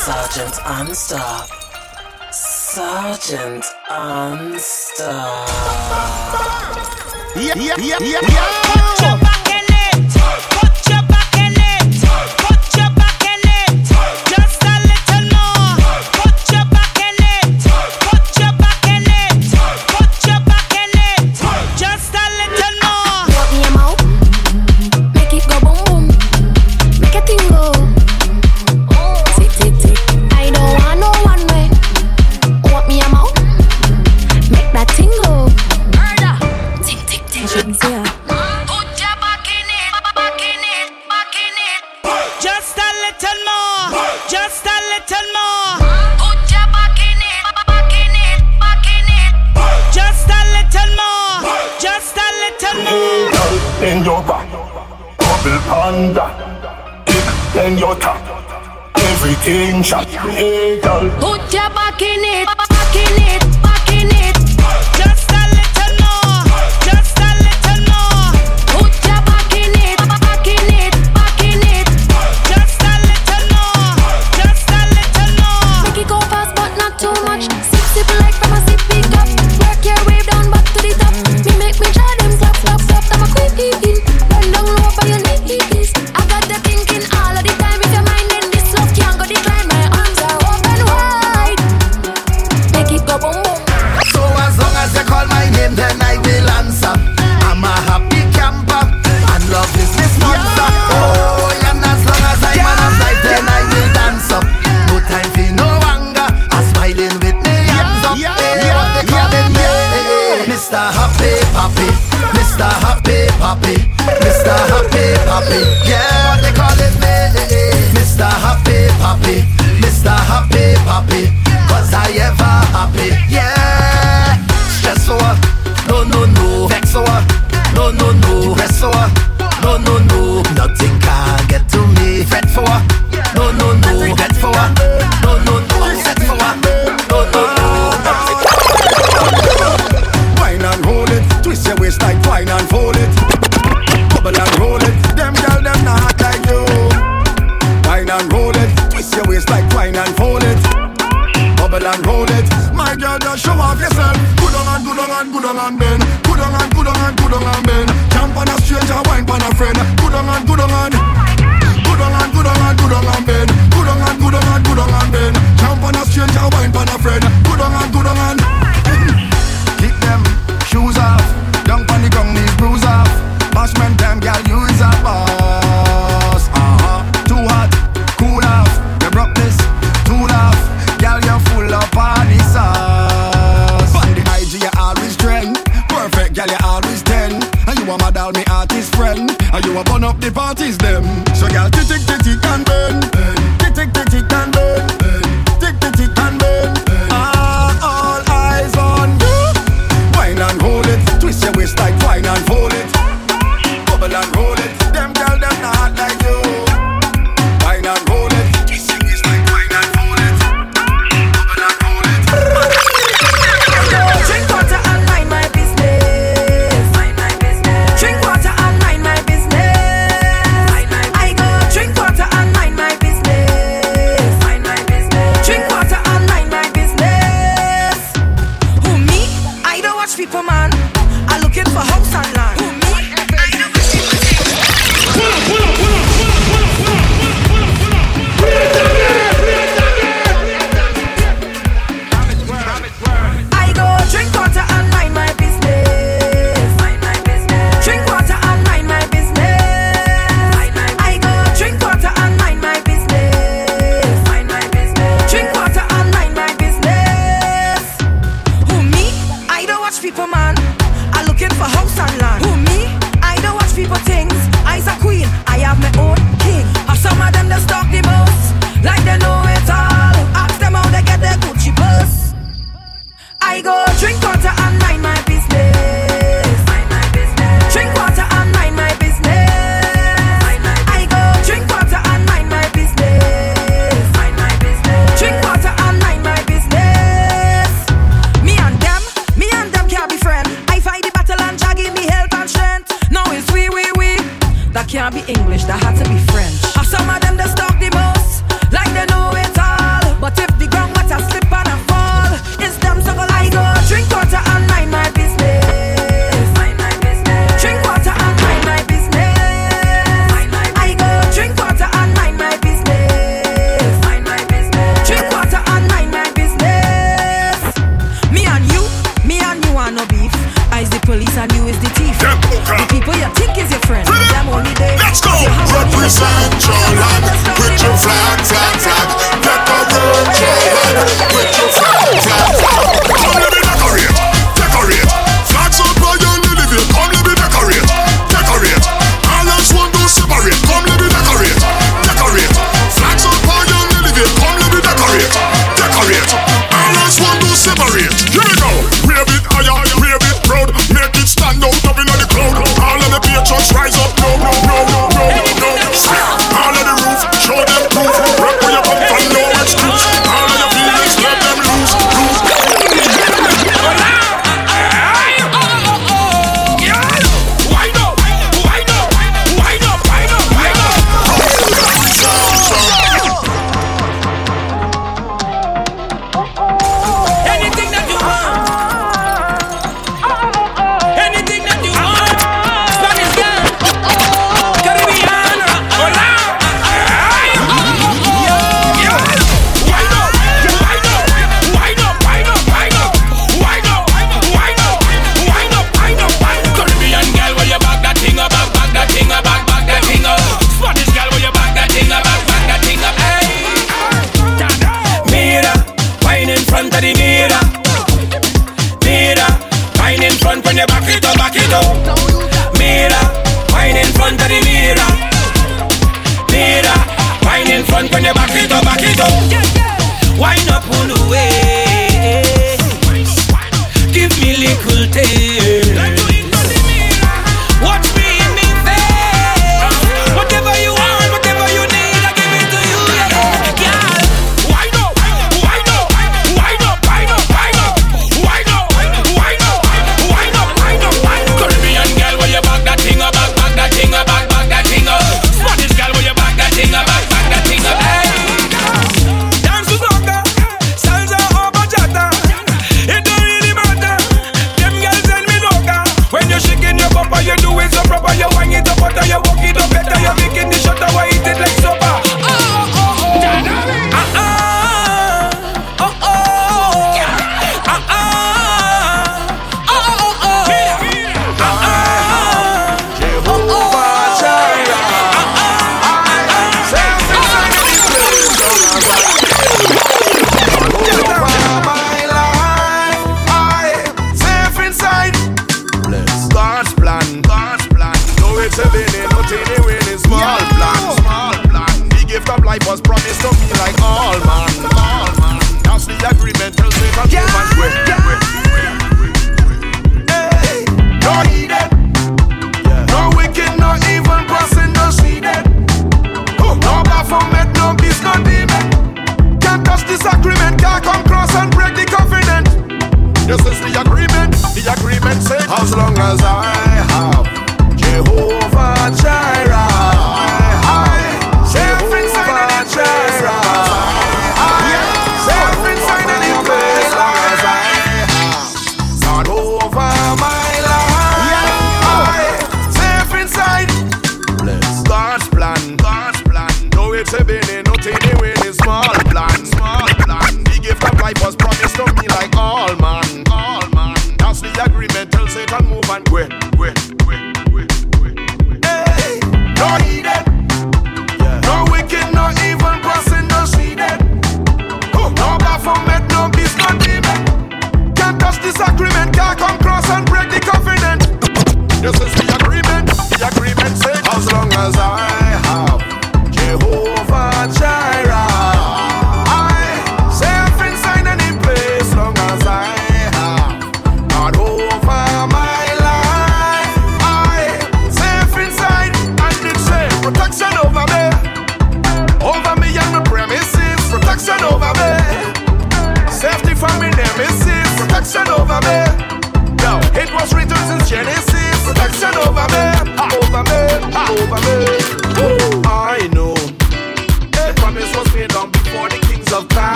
Sergeant Unstop. Sergeant Unstop. Yeah, yeah, yeah, yeah,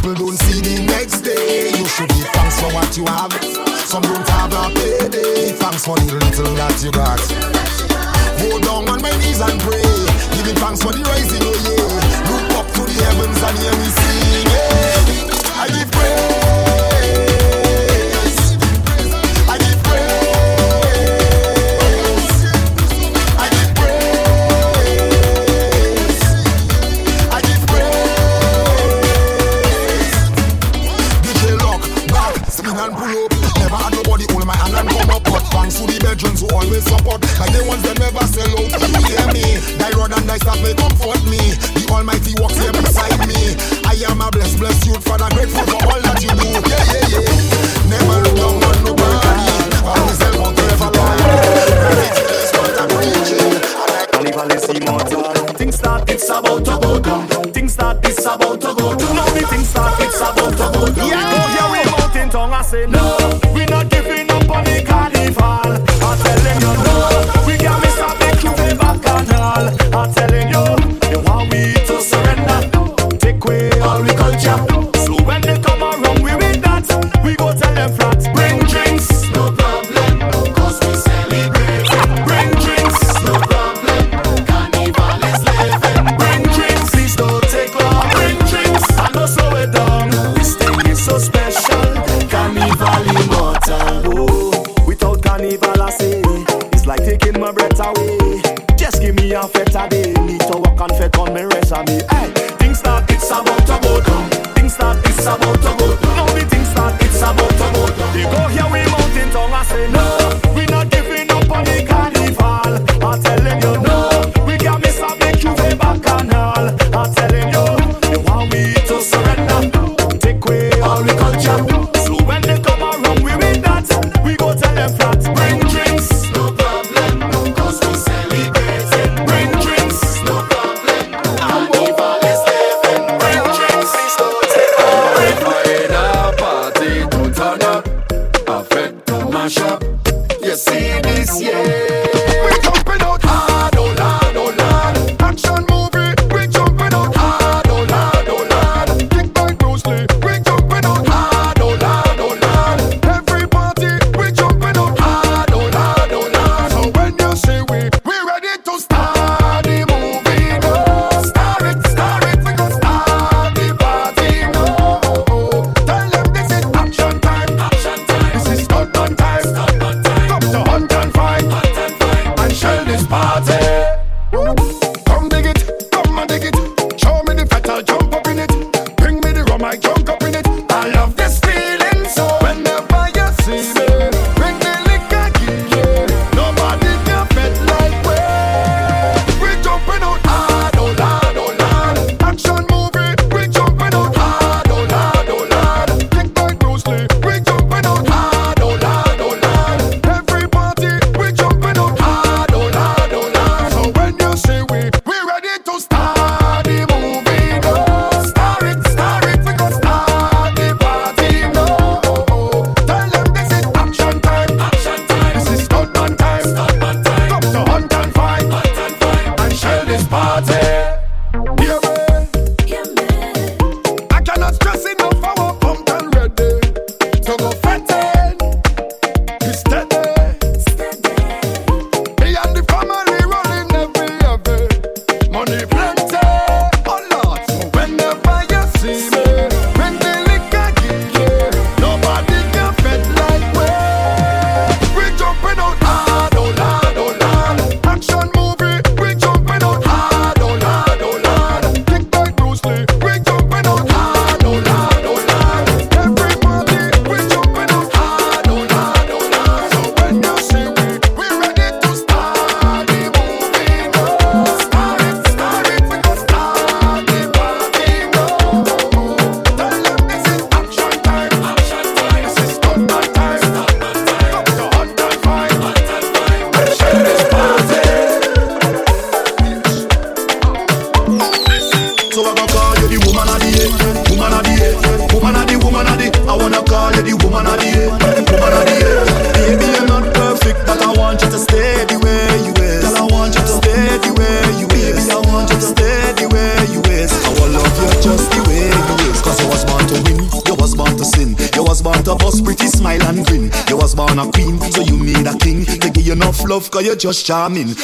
people don't see the next day. You should give thanks for what you have. Some don't have a payday. Thanks for the little that you got. things start, it's about to go down. Yeah. Go yeah, we mountain tongue, I say no. just charming.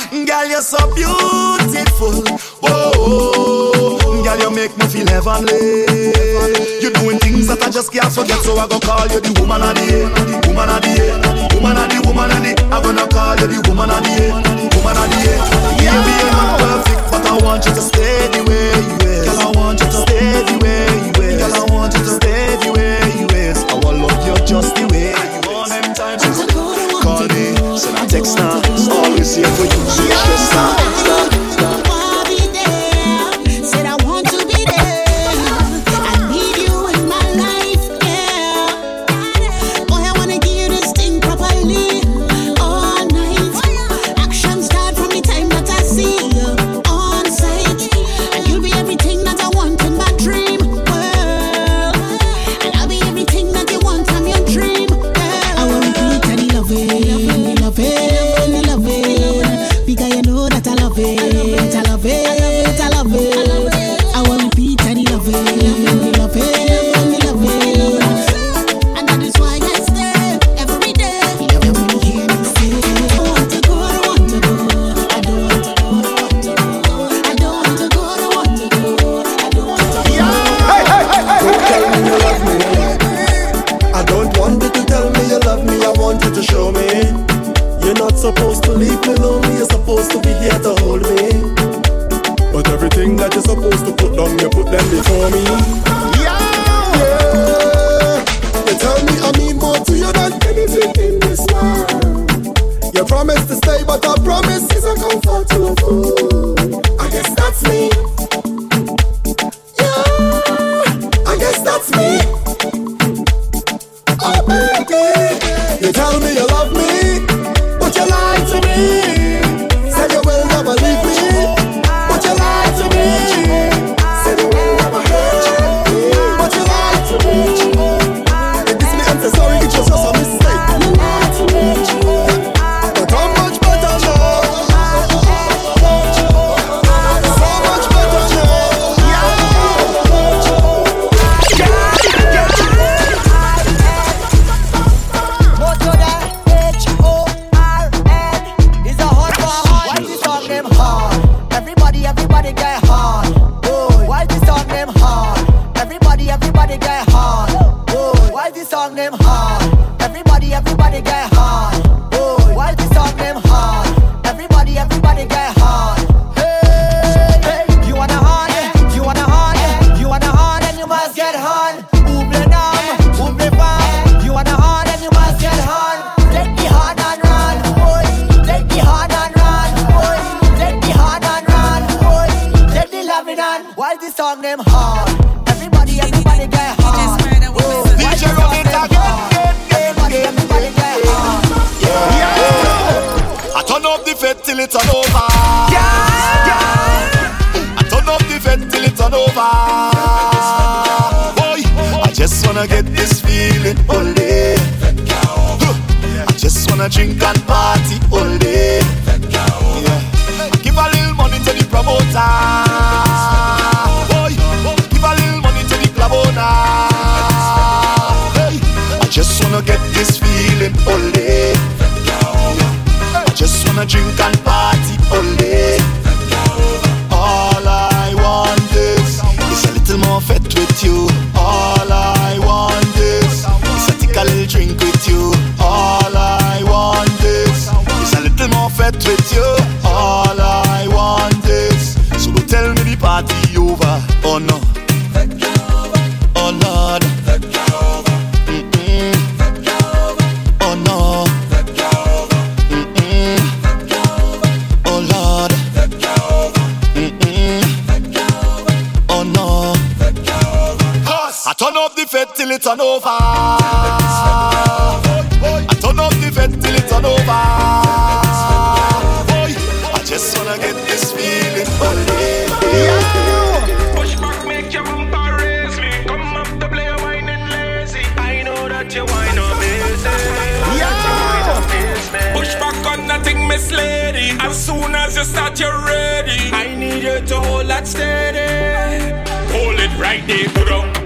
just that you're ready. I need you to hold that steady. Hold it right there, bro.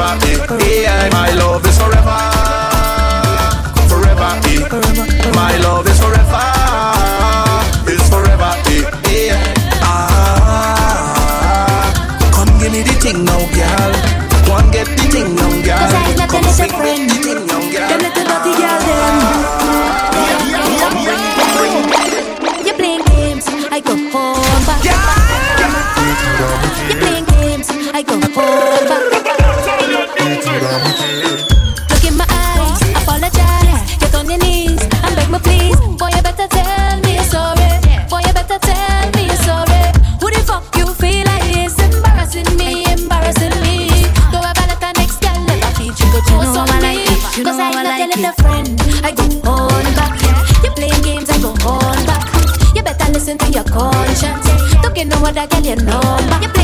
property. Yeah, my love is forever. you know what I get your number.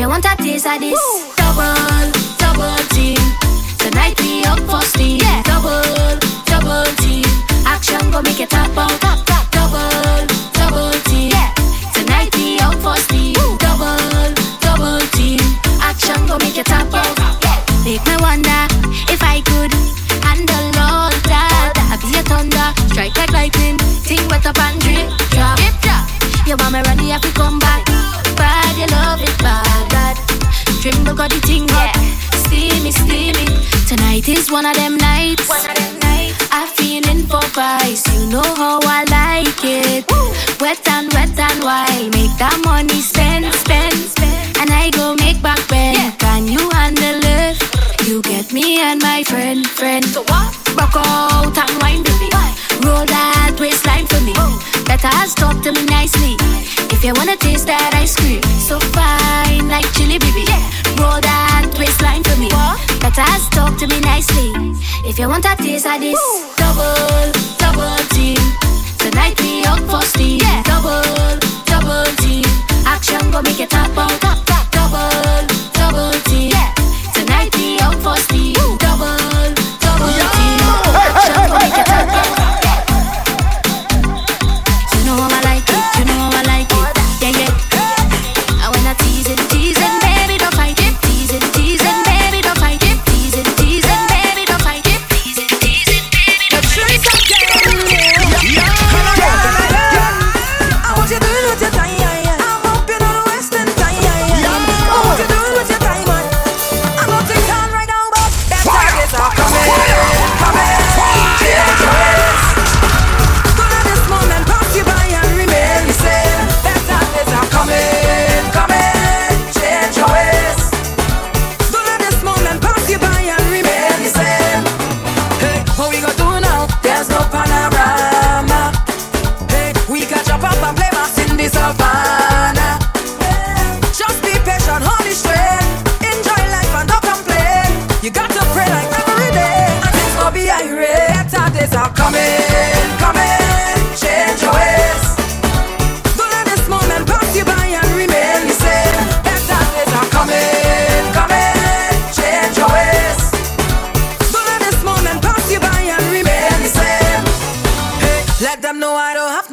you want a taste of this. Woo! Tonight is one of them nights. I'm feeling for vice. You know how I like it. Wet and wet and wild. Make that money spend, spend, spend. And I go make back rent. Yeah. Can you handle it? You get me and my friend, friend. So what? Rock out and wine with me. Roll that waistline for me. Oh. Better stop to me nicely. If you wanna taste that ice cream, so fine like chili, baby. to me nicely. If you want a taste of this, Woo! double, double team. Tonight we up for steam. Yeah. Double, double team. Action go make it tap top out.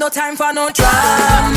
No time for no drama.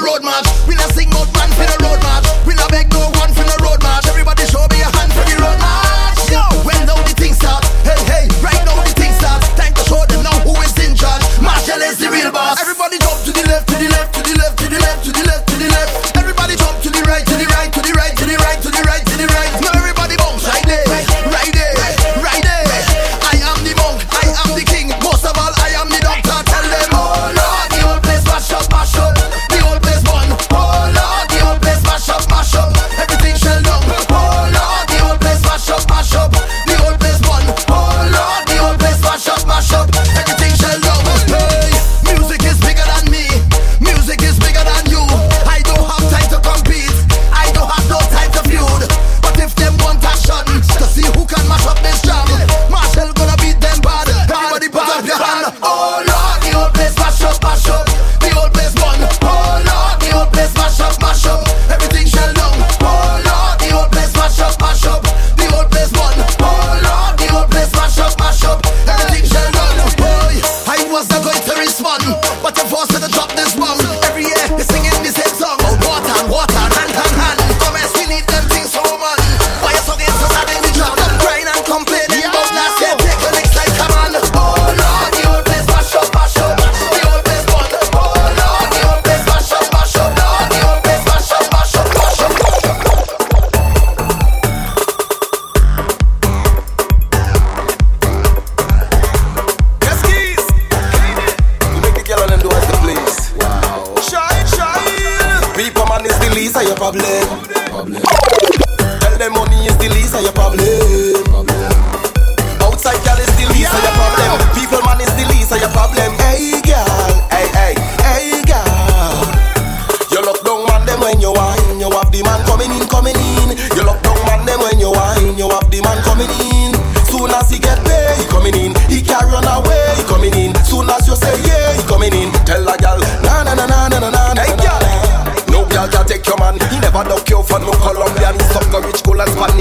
road my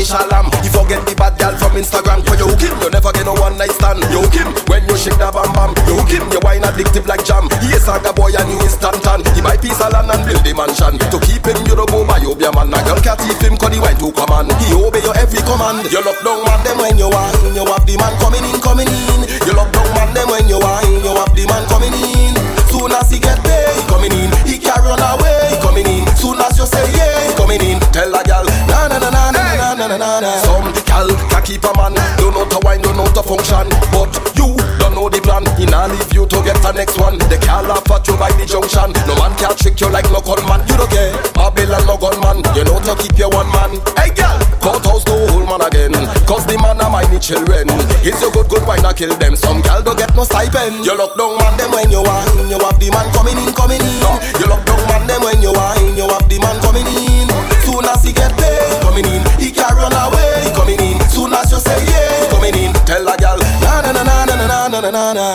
Spanish alarm. You forget the bad girl from Instagram. Cause you hook him, you never get no one night stand. You hook him when you shake the bam bam. You hook him, you wine addictive like jam. He is saga boy and he is tantan. He buy piece of land and build a mansion. To keep him, you don't go by you man. A girl can't keep him cause he wine to command. He obey your every command. You lock down man them when you wine. You have the man coming in, coming in. You lock down man them when you wine. You have the man coming in. Soon as he get there, he coming in. He carry on away, he coming in. Soon as you say yeah, he coming in. Tell a girl na na. Some gal can keep a man, don't know to wine, don't know to function, but you don't know the plan. In a leave you to get the next one. The gal laugh at you by the junction. No man can trick you like no gunman. You don't care. Babylon no gunman. You know to keep your one man. Hey gal, cut house to old man again. Cause the man are my children. It's a good good wine I kill them. Some gal don't get no stipend. You lock down man them when you wine. You have the man coming in, coming in. You lock down man them when you wine. You have the man coming in. Soon as he get paid, coming in run away. You coming in, soon as you say yeah. He coming in, tell a gal, na na na na na na na na na na.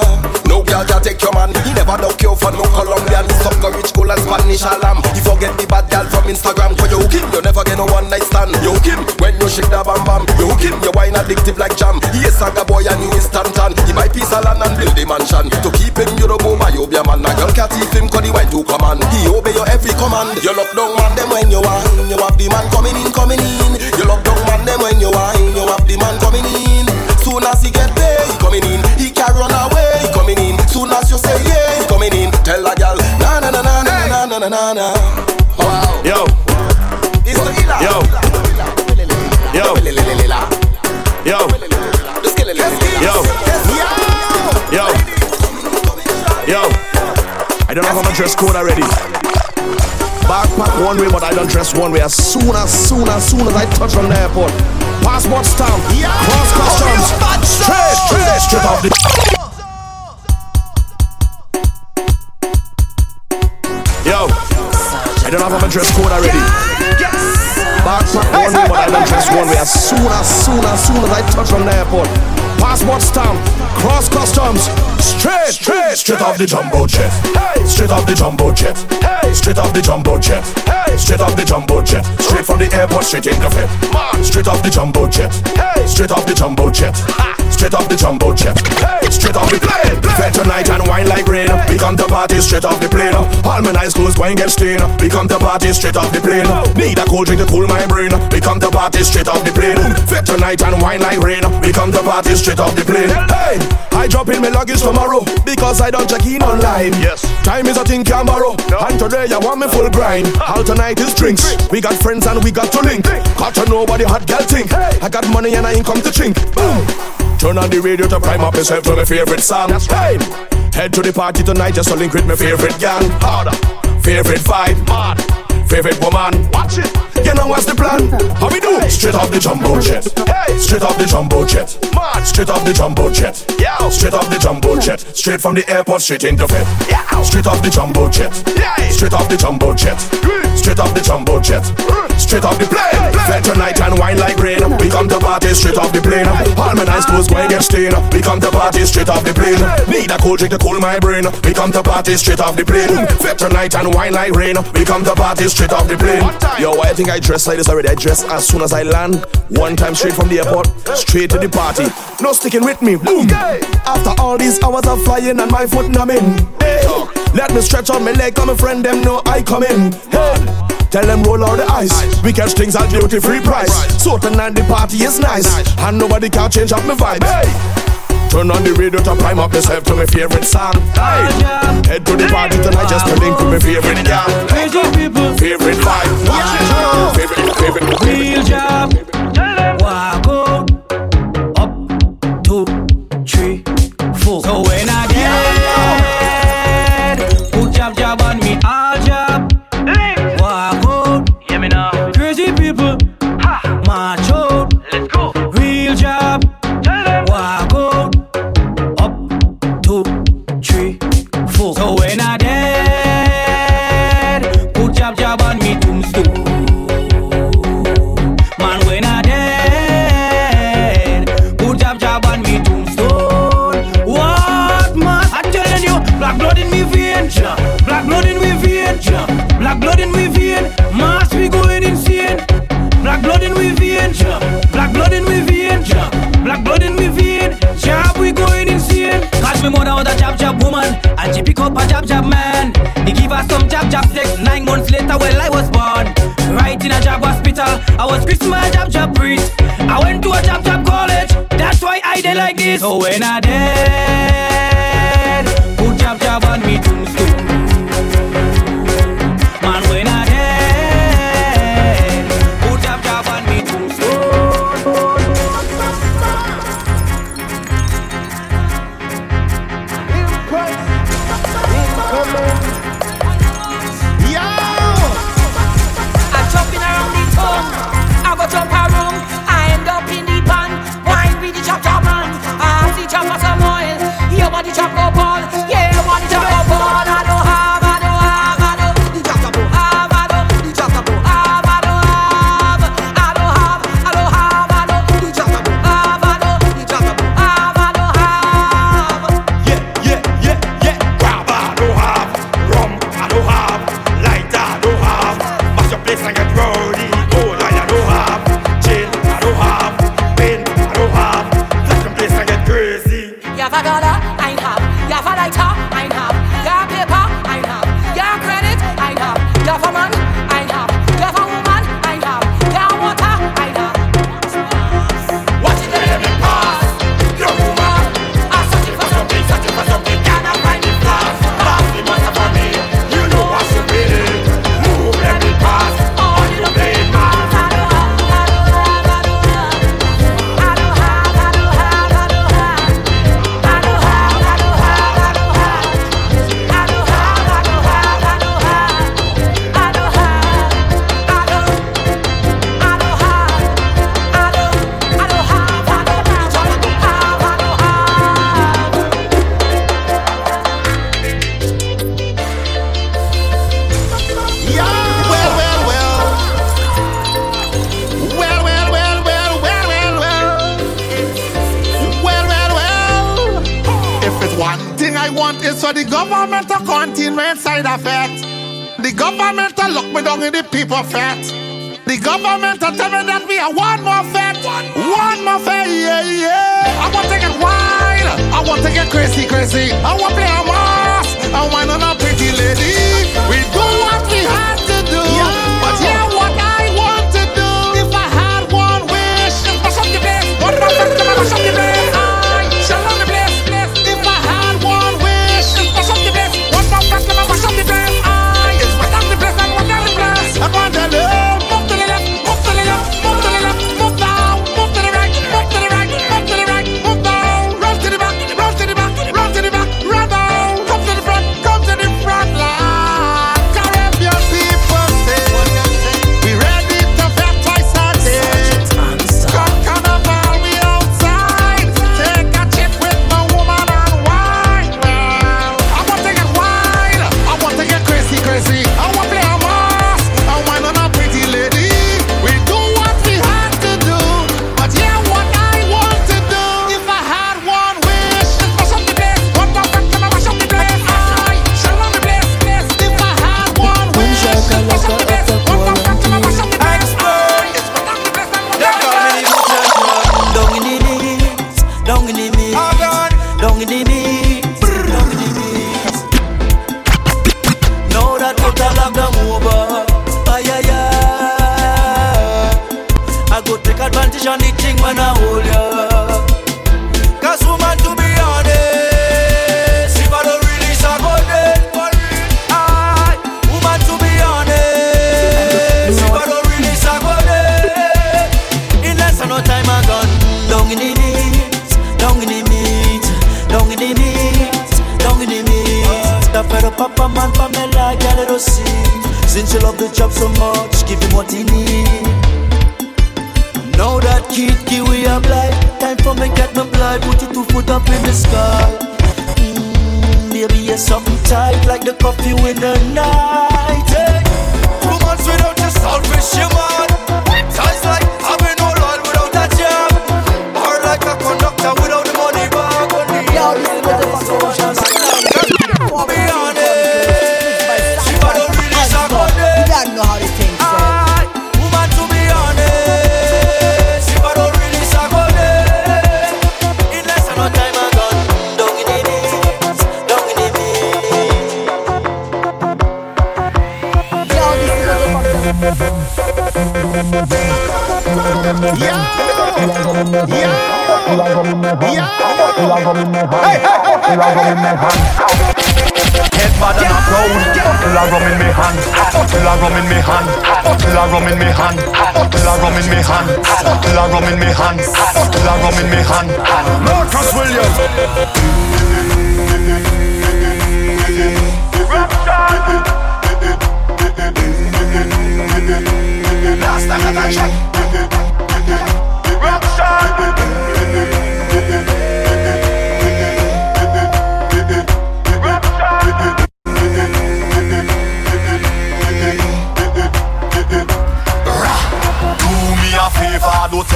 No girl can take your man. He never duck you for no Colombian. Suck a rich cool and Spanish alarm. He forget the bad gal from Instagram. Cause you him, you never get no one night stand. You him when you shake the bam bam. You him, you wine addictive like jam. He a saga boy and he is tan. He buy piece of land and build a mansion. To keep him, you the boom, you be a man. A girl can't thief him he wine to command. He obey your every command. You lock down man them when you want. You have the man coming in, coming in. You lock them when you wine. You have the man coming in. Soon as he get there, he coming in. He can run away, he coming in. Soon as you say yeah, he coming in. Tell a girl, na na na na na na na na na. Wow. Yo. It's the illa. Yo. Yo. Yo. Yo. Yo. Yo. I don't have my dress code already. Backpack one way, but I don't dress one way. As soon as soon as soon as I touch on the airport, passport stamp, cross customs, oh, straight, straight, straight off the. Yo, I don't have my dress code already. Backpack one way, but I don't dress one way. As soon as soon as soon as I touch on the airport, passport stamp, cross customs, straight, straight, straight off the jumbo jet. Hey, straight off the jumbo jet. Hey, straight off the jumbo jet. Hey, straight off the jumbo jet. Straight from the airport, straight in the fit. Straight off the jumbo jet. Hey, straight off the jumbo jet. Straight off the jumbo jet. Hey, straight off the plane. Fed tonight and wine like rain. We come to party straight off the plane. All my eyes closed, wine get stained. We come to party straight off the plane. Need a cold drink to cool my brain. We come to party straight off the plane. Fed tonight and wine like rain. We come to party straight off the plane. Hey, I drop in my luggage tomorrow because I don't check in online. Yes, time is a thing can borrow. And today I want me full grind. All tonight is drinks. We got friends and we got to link. Got to know what the hot girl think. I got money and I ain't come to chink. Boom. Turn on the radio to prime up yourself to my favorite song. Hey, head to the party tonight just to link with my favorite gang. Harder, favorite vibe, mad, favorite woman. Watch it. You know what's the plan? How we do? Straight off the jumbo jet. Hey, straight off the jumbo jet. Straight off the jumbo jet. Yeah, straight off the jumbo jet. Straight from the airport, straight into fit. Yeah, straight off the jumbo jet. Yeah, straight off the jumbo jet. Straight off the jumbo jet. Straight off the plane. Fed tonight and wine like rain. We come to party straight off the plane. All my nice clothes going get stained. We come to party straight off the plane. Need a cold drink to cool my brain. We come to party straight off the plane. Fed tonight and wine like rain. We come to party straight off the plane. Yo, I think I dress like this already. I dress as soon as I land. One time straight from the airport, straight to the party. No sticking with me. Boom. After all these hours of flying and my foot numbing. Hey, let me stretch out my leg, come my friend them know I come in. Hey. Tell them roll out the ice. We catch things at duty free price. So tonight the party is nice, and nobody can change up my vibe. Hey. Turn on the radio to prime up yourself to my favorite song. Hey. Head to the party tonight just to link with my favorite gang. Crazy people, Favorite vibe. Watch it. Favorite, favorite, real job. Walk eso buena.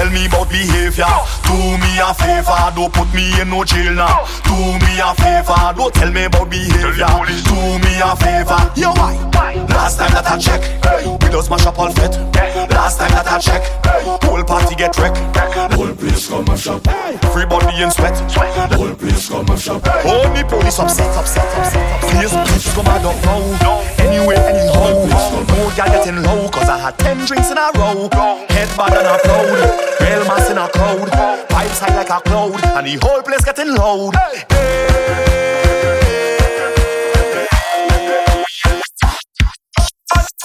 Tell me about behavior. Do me a favor, don't put me in no jail now. Do me a favor, don't tell me about behavior. Do me a favor, yo why? Last time that I check, we just mash up all fit. Last time that I check, whole party get wrecked. Whole place come mash up, everybody in sweat. Whole place come mash up. Only police upset, upset, upset. Please, please come out of now. Anyway, anyhow, more girl getting low, cause I had ten drinks in a row. Head bad and a proud, real mass in a crowd. Vibes high like a cloud, and the whole place getting loud.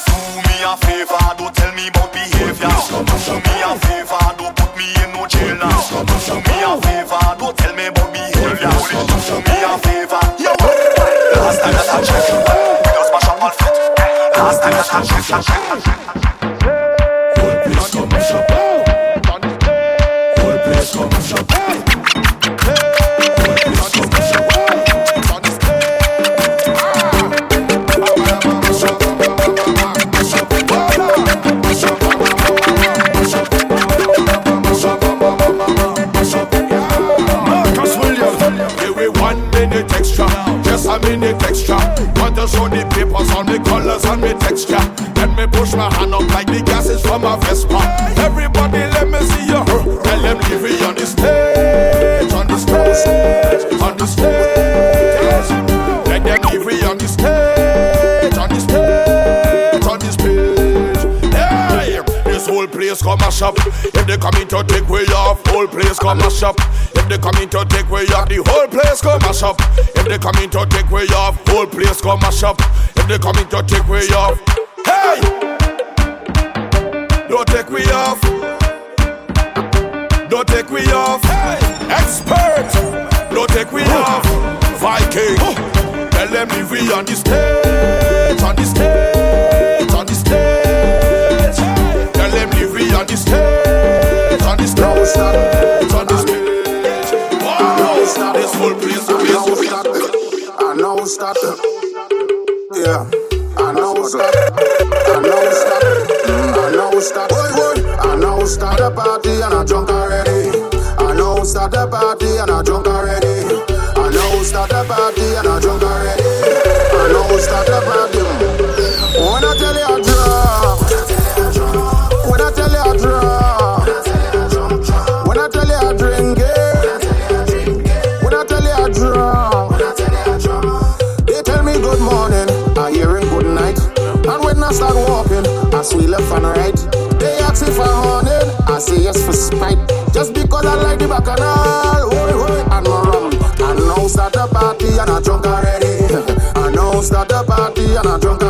Do me a favor, don't tell me about behavior. Do me a favor, don't put me in no jail now. Do me a favor, don't tell me about behavior. Do me a favor, yo. Last time that I checked, we just mash up all fit. Last time that I checked, I checked, I checked. A minute extra. Want to show the papers on the colors and the texture. Let me push my hand up like the gases from a Vespa. Everybody, let me see you. Tell them leave me on the stage, on the stage, on the stage. Let them leave me on the stage, come mash up. If they come in to take way off, whole place come mash up. If they come in to take way off, the whole place come mash up. If they come in to take way off, whole place come mash up. If they come in to take way off, hey, don't take way off. Don't take we off. Hey, expert, don't take we off. Viking, tell them leave we on the stage, on the stage, Yeah. I know stop. I know stop. I know stop. I know the party and I drunk already. I know start the party and I drunk already. I swear left and right. They ask if I'm on it, I say yes for spite. Just because I like the bacchanal, oi, oi, and my. I know start the party and I drunk already. I know start the party and I drunk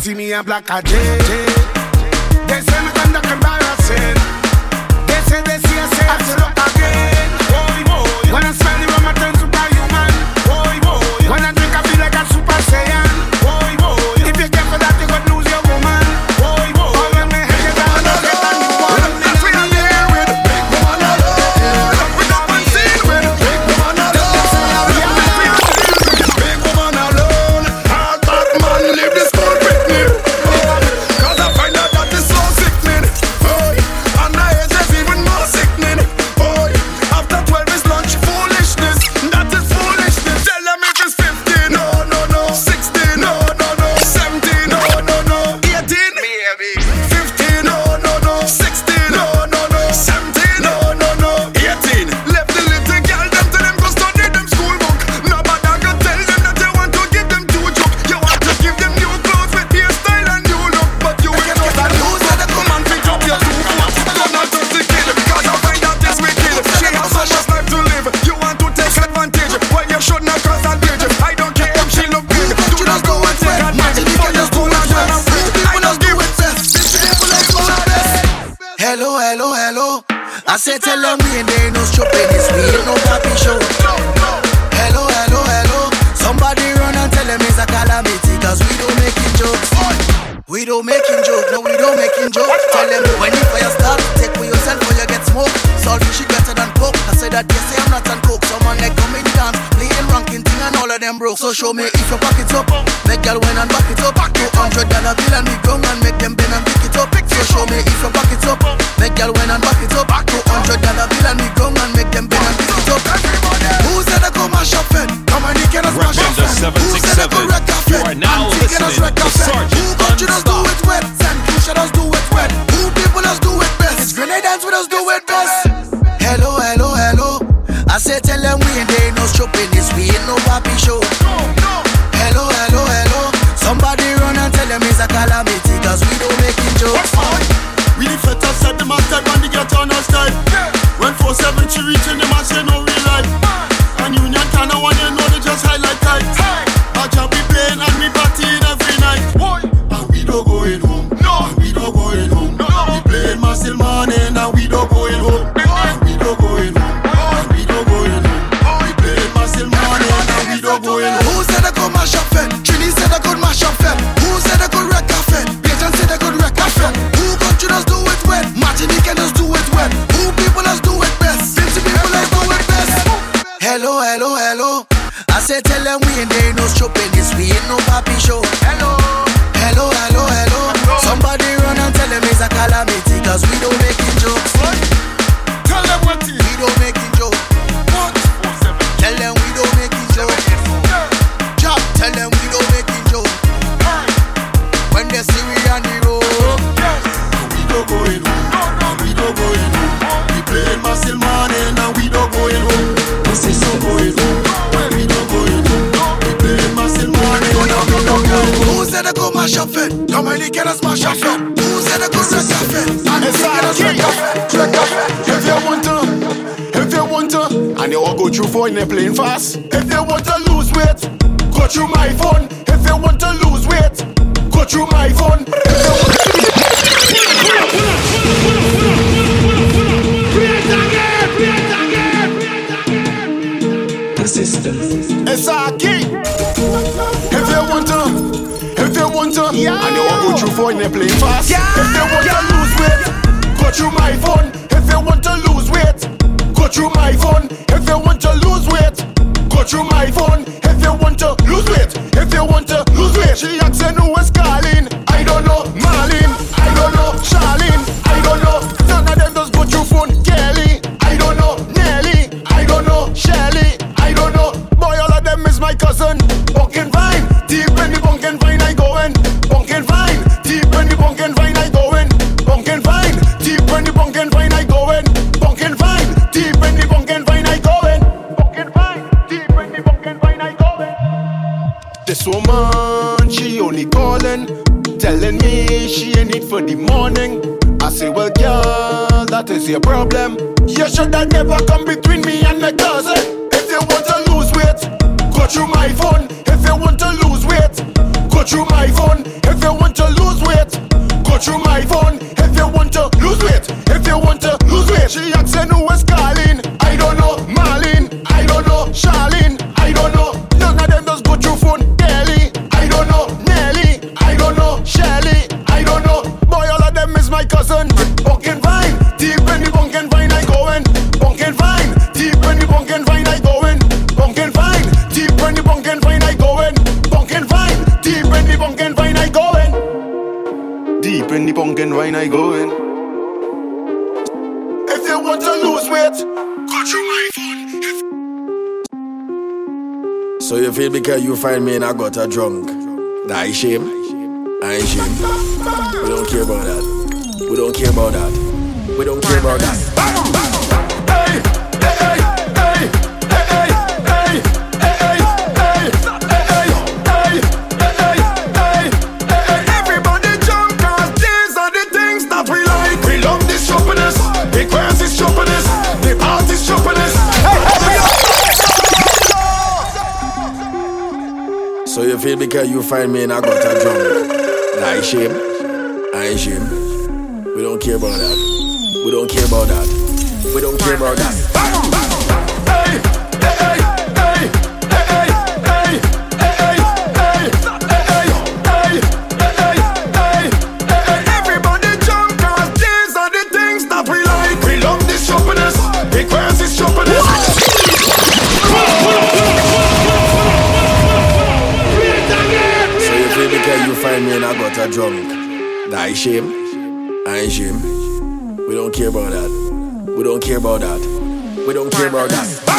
see me a black a J. They say me conduct embarrassing. They say they see I say I tell them we a problem. You should have never come between me and my cousin. care you find me and I got her drunk. That ain't shame. I ain't shame. We don't care about that. We don't care about that. We don't care about that. girl you find me in a gutter drum. I ain't shame. I ain't shame. We don't care about that. We don't care about that. We don't care about that. I got her drunk. Die shame. That is shame. We don't care about that. We don't care about that. We don't care about that.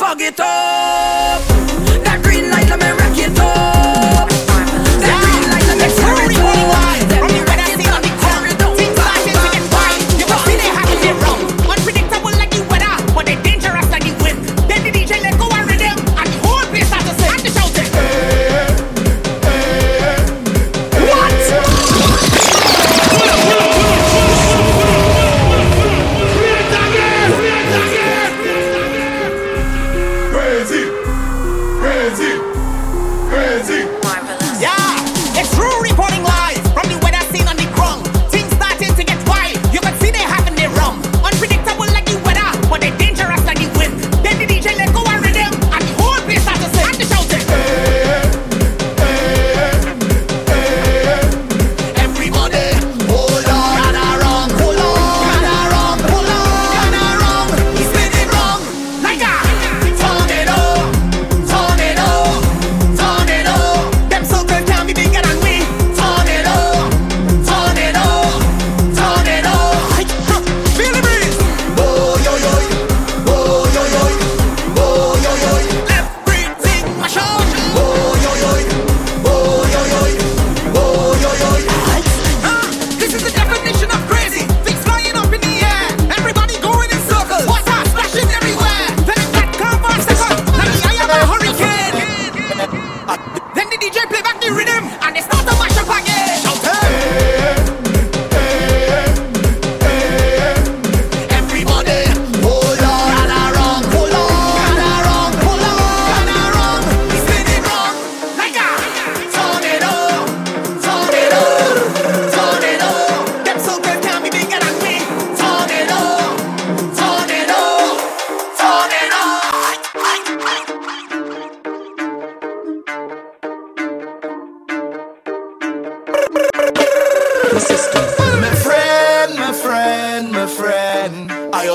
fuck it up.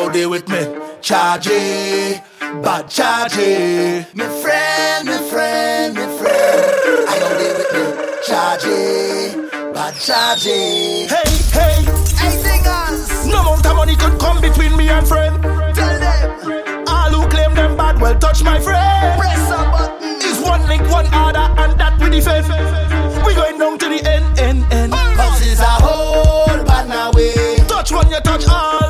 how they with me. Chargy, bad chargy. My friend, my friend, my friend. I how they with me. Chargy, bad chargy. Hey, hey, hey, niggas. No amount of money could come between me and friend. Tell them. All who claim them bad, well touch my friend. Press a button. It's one link, one other, and that we defend. We going down to the end, end, end. Cause it's a whole bad now way. Touch one, you touch all.